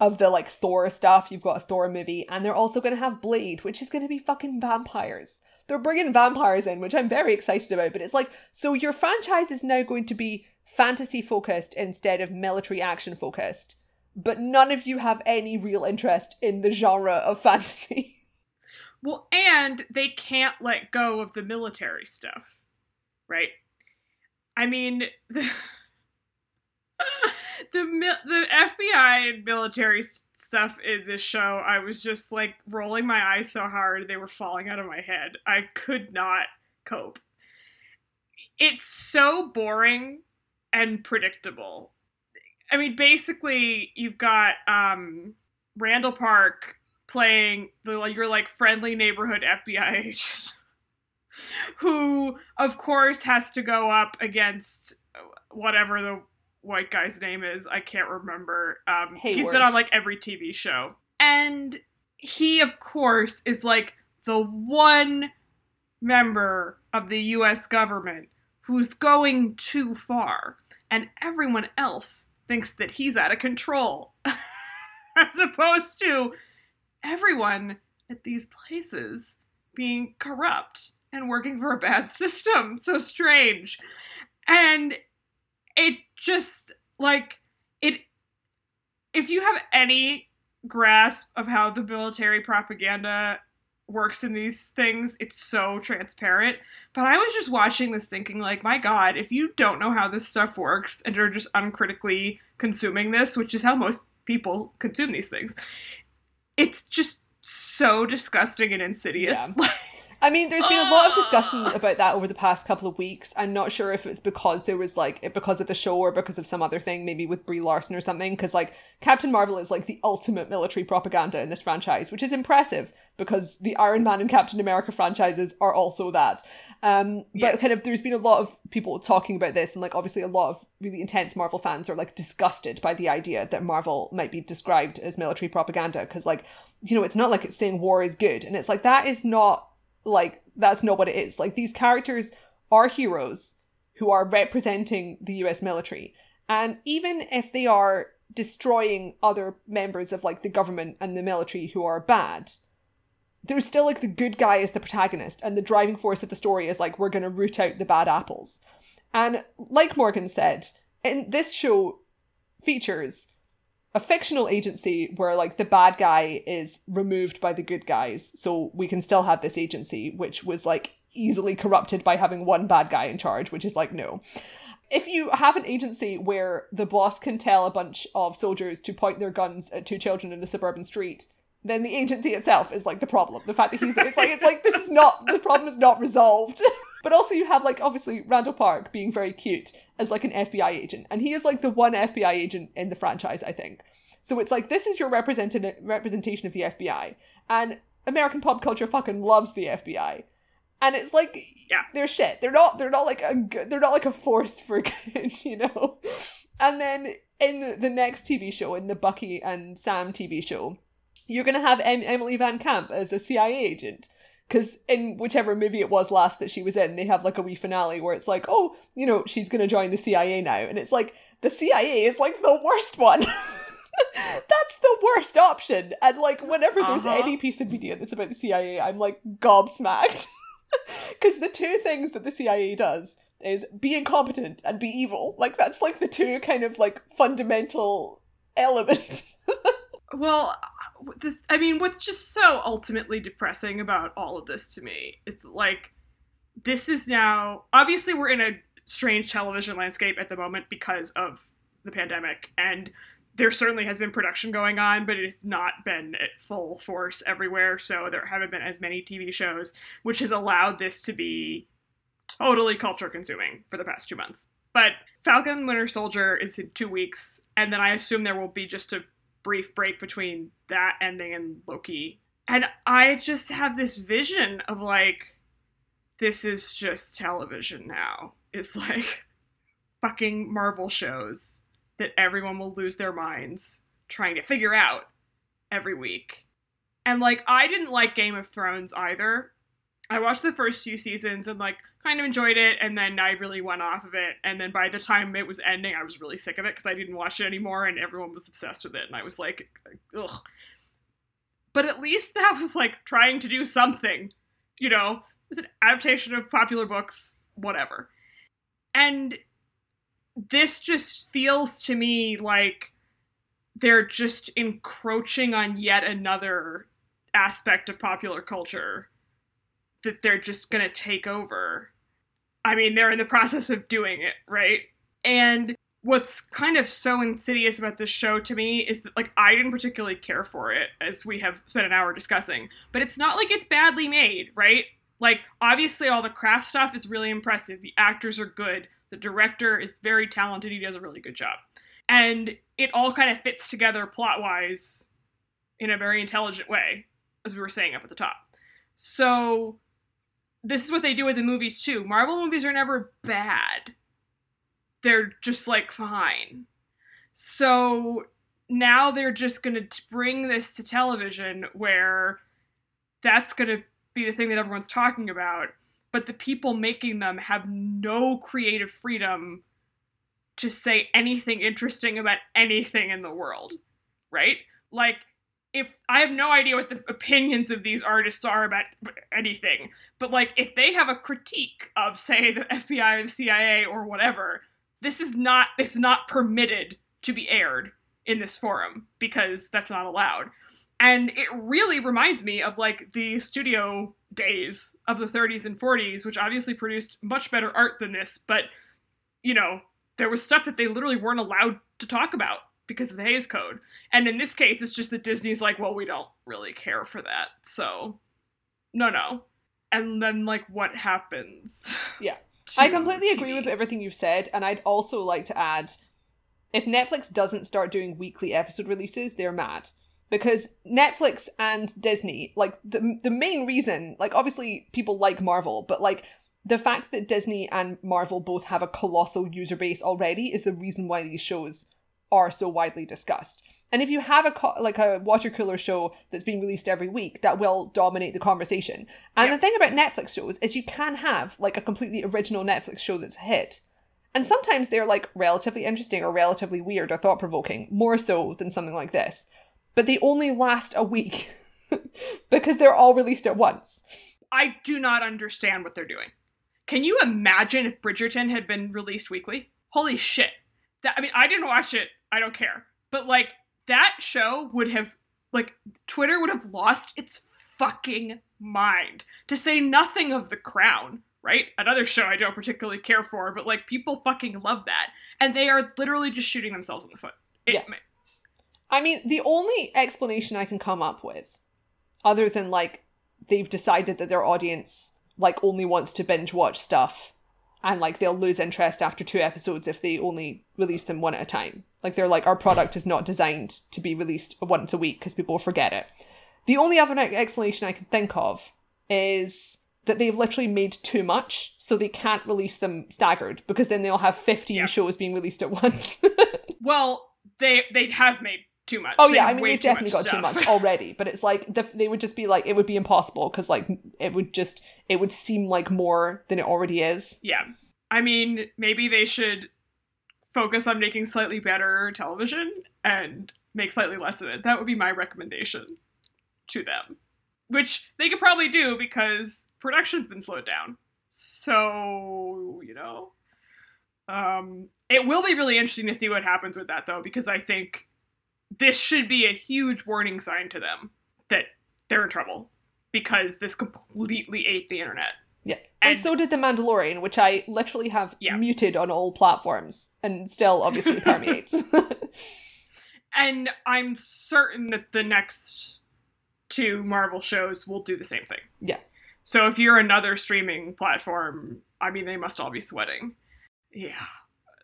of the like Thor stuff. You've got a Thor movie, and they're also going to have Blade, which is going to be fucking vampires. They're bringing vampires in, which I'm very excited about. But it's like, so your franchise is now going to be fantasy focused instead of military action focused. But none of you have any real interest in the genre of fantasy. Well, and they can't let go of the military stuff, right? I mean, the the, the FBI and military stuff in this show, I was just like rolling my eyes so hard they were falling out of my head. I could not cope. It's so boring and predictable. I mean, basically, you've got um, Randall Park playing the your like friendly neighborhood FBI agent who of course has to go up against whatever the white guy's name is. I can't remember. Um he's been on like every TV show. And he of course is like the one member of the US government who's going too far and everyone else thinks that he's out of control. As opposed to everyone at these places being corrupt and working for a bad system. So strange. And it just like it if you have any grasp of how the military propaganda works in these things, it's so transparent. But I was just watching this thinking like, my god, if you don't know how this stuff works and are just uncritically consuming this, which is how most people consume these things, it's just so disgusting and insidious. Yeah. I mean, there's been a lot of discussion about that over the past couple of weeks. I'm not sure if it's because there was like because of the show or because of some other thing, maybe with Brie Larson or something. Because like Captain Marvel is like the ultimate military propaganda in this franchise, which is impressive because the Iron Man and Captain America franchises are also that. Um, but yes. kind of there's been a lot of people talking about this, and like obviously a lot of really intense Marvel fans are like disgusted by the idea that Marvel might be described as military propaganda because like you know it's not like it's saying war is good, and it's like that is not like that's not what it is. Like these characters are heroes who are representing the US military. And even if they are destroying other members of like the government and the military who are bad, there's still like the good guy is the protagonist and the driving force of the story is like we're going to root out the bad apples. And like Morgan said, in this show features a fictional agency where like the bad guy is removed by the good guys so we can still have this agency which was like easily corrupted by having one bad guy in charge which is like no. If you have an agency where the boss can tell a bunch of soldiers to point their guns at two children in a suburban street then the agency itself is like the problem. The fact that he's there it's like it's like this is not the problem is not resolved but also you have like obviously randall park being very cute as like an FBI agent. And he is like the one FBI agent in the franchise, I think. So it's like this is your represented representation of the FBI. And American pop culture fucking loves the FBI. And it's like yeah, they're shit. They're not they're not like a good they're not like a force for good, you know. And then in the next TV show, in the Bucky and Sam TV show, you're gonna have em- Emily Van Camp as a CIA agent because in whichever movie it was last that she was in, they have like a wee finale where it's like, oh, you know, she's gonna join the CIA now, and it's like the CIA is like the worst one. that's the worst option. And like whenever there's Uh-huh. any piece of media that's about the CIA, I'm like gobsmacked. Because the two things that the CIA does is be incompetent and be evil. Like that's like the two kind of like fundamental elements. Well, the, I mean, what's just so ultimately depressing about all of this to me is that, like, this is now obviously we're in a strange television landscape at the moment because of the pandemic, and there certainly has been production going on, but it has not been at full force everywhere. So there haven't been as many TV shows, which has allowed this to be totally culture consuming for the past two months. But Falcon Winter Soldier is in two weeks, and then I assume there will be just a brief break between that ending and Loki. And I just have this vision of like, this is just television now. It's like fucking Marvel shows that everyone will lose their minds trying to figure out every week. And like, I didn't like Game of Thrones either. I watched the first few seasons and like kind of enjoyed it, and then I really went off of it. And then by the time it was ending, I was really sick of it because I didn't watch it anymore, and everyone was obsessed with it, and I was like, ugh. But at least that was like trying to do something, you know. It was an adaptation of popular books, whatever. And this just feels to me like they're just encroaching on yet another aspect of popular culture that they're just going to take over. I mean, they're in the process of doing it, right? And what's kind of so insidious about this show to me is that, like, I didn't particularly care for it, as we have spent an hour discussing, but it's not like it's badly made, right? Like, obviously, all the craft stuff is really impressive. The actors are good. The director is very talented. He does a really good job. And it all kind of fits together plot wise in a very intelligent way, as we were saying up at the top. So, this is what they do with the movies too. Marvel movies are never bad. They're just like fine. So now they're just going to bring this to television where that's going to be the thing that everyone's talking about, but the people making them have no creative freedom to say anything interesting about anything in the world, right? Like if I have no idea what the opinions of these artists are about anything, but like if they have a critique of say the FBI or the CIA or whatever, this is not it's not permitted to be aired in this forum because that's not allowed. And it really reminds me of like the studio days of the 30s and 40s, which obviously produced much better art than this, but you know, there was stuff that they literally weren't allowed to talk about because of the Hays Code. And in this case, it's just that Disney's like, well, we don't really care for that. So, no, no. And then, like, what happens? Yeah. I completely agree with everything you've said, and I'd also like to add if Netflix doesn't start doing weekly episode releases, they're mad. Because Netflix and Disney, like the the main reason, like obviously people like Marvel, but like the fact that Disney and Marvel both have a colossal user base already is the reason why these shows are so widely discussed. And if you have a co- like a water cooler show that's being released every week, that will dominate the conversation. And Yeah. the thing about Netflix shows is you can have like a completely original Netflix show that's a hit. And sometimes they're like relatively interesting or relatively weird or thought provoking, more so than something like this. But they only last a week because they're all released at once. I do not understand what they're doing. Can you imagine if Bridgerton had been released weekly? Holy shit. That I mean, I didn't watch it. I don't care. But like that show would have like Twitter would have lost its fucking mind. To say nothing of The Crown, right? Another show I don't particularly care for, but like people fucking love that. And they are literally just shooting themselves in the foot. It- Yeah. I mean, the only explanation I can come up with, other than like they've decided that their audience like only wants to binge watch stuff and like they'll lose interest after two episodes if they only release them one at a time. Like they're like our product is not designed to be released once a week because people forget it. The only other explanation I can think of is that they've literally made too much, so they can't release them staggered because then they'll have 15 Yeah. shows being released at once. Well, they they have made too much. Oh They yeah, I mean they've definitely got too much already, but it's like the, they would just be like it would be impossible because like it would just it would seem like more than it already is. Yeah. I mean, maybe they should focus on making slightly better television and make slightly less of it. That would be my recommendation to them, which they could probably do because production's been slowed down. So, you know, um, it will be really interesting to see what happens with that, though, because I think this should be a huge warning sign to them that they're in trouble because this completely ate the internet. Yeah. And, and, so did The Mandalorian, which I literally have yeah. muted on all platforms and still obviously permeates. and I'm certain that the next two Marvel shows will do the same thing. Yeah. So if you're another streaming platform, I mean, they must all be sweating. Yeah.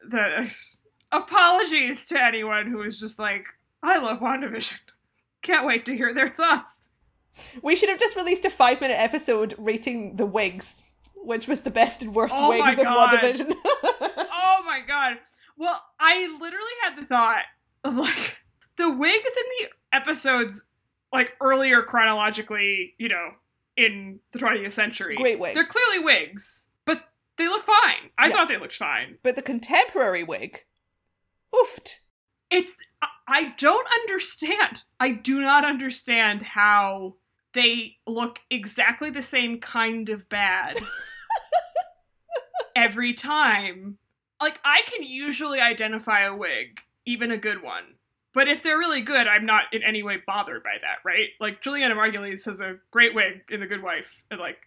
The apologies to anyone who is just like, I love WandaVision. Can't wait to hear their thoughts. We should have just released a five minute episode rating the wigs, which was the best and worst oh wigs of WandaVision. oh my god. Well, I literally had the thought of like the wigs in the episodes like earlier chronologically, you know, in the 20th century. Great wigs. They're clearly wigs, but they look fine. I yeah. thought they looked fine. But the contemporary wig, oofed. It's uh, I don't understand. I do not understand how they look exactly the same kind of bad every time. Like, I can usually identify a wig, even a good one. But if they're really good, I'm not in any way bothered by that, right? Like, Julianna Margulies has a great wig in The Good Wife, and like,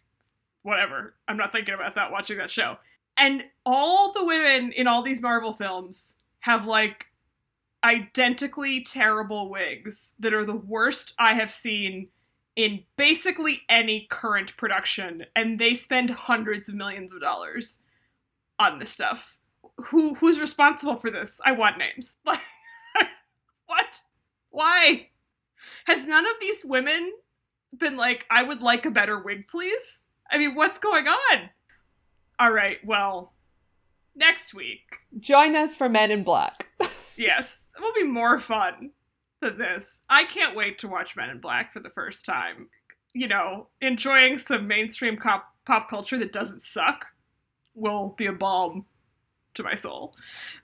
whatever. I'm not thinking about that watching that show. And all the women in all these Marvel films have like identically terrible wigs that are the worst I have seen in basically any current production, and they spend hundreds of millions of dollars on this stuff. Who who's responsible for this? I want names. what? Why? Has none of these women been like, I would like a better wig, please? I mean, what's going on? All right, well, next week. Join us for Men in Black. yes, it will be more fun than this. I can't wait to watch Men in Black for the first time. You know, enjoying some mainstream cop- pop culture that doesn't suck will be a balm to my soul.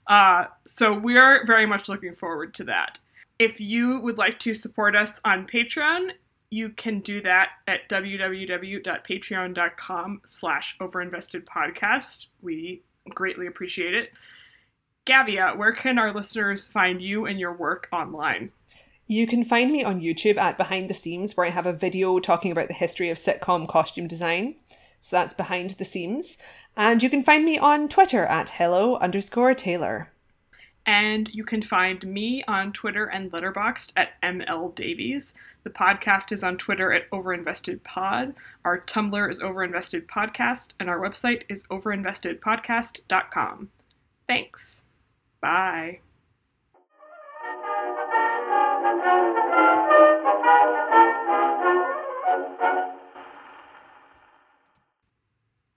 Uh, so we are very much looking forward to that. If you would like to support us on Patreon, you can do that at www.patreon.com slash overinvestedpodcast. We greatly appreciate it. Gavia, where can our listeners find you and your work online? You can find me on YouTube at Behind the Seams, where I have a video talking about the history of sitcom costume design. So that's Behind the Seams. And you can find me on Twitter at hello underscore Taylor. And you can find me on Twitter and Letterboxd at ML Davies. The podcast is on Twitter at OverinvestedPod. Our Tumblr is OverinvestedPodcast, and our website is overinvestedpodcast.com. Thanks. Bye.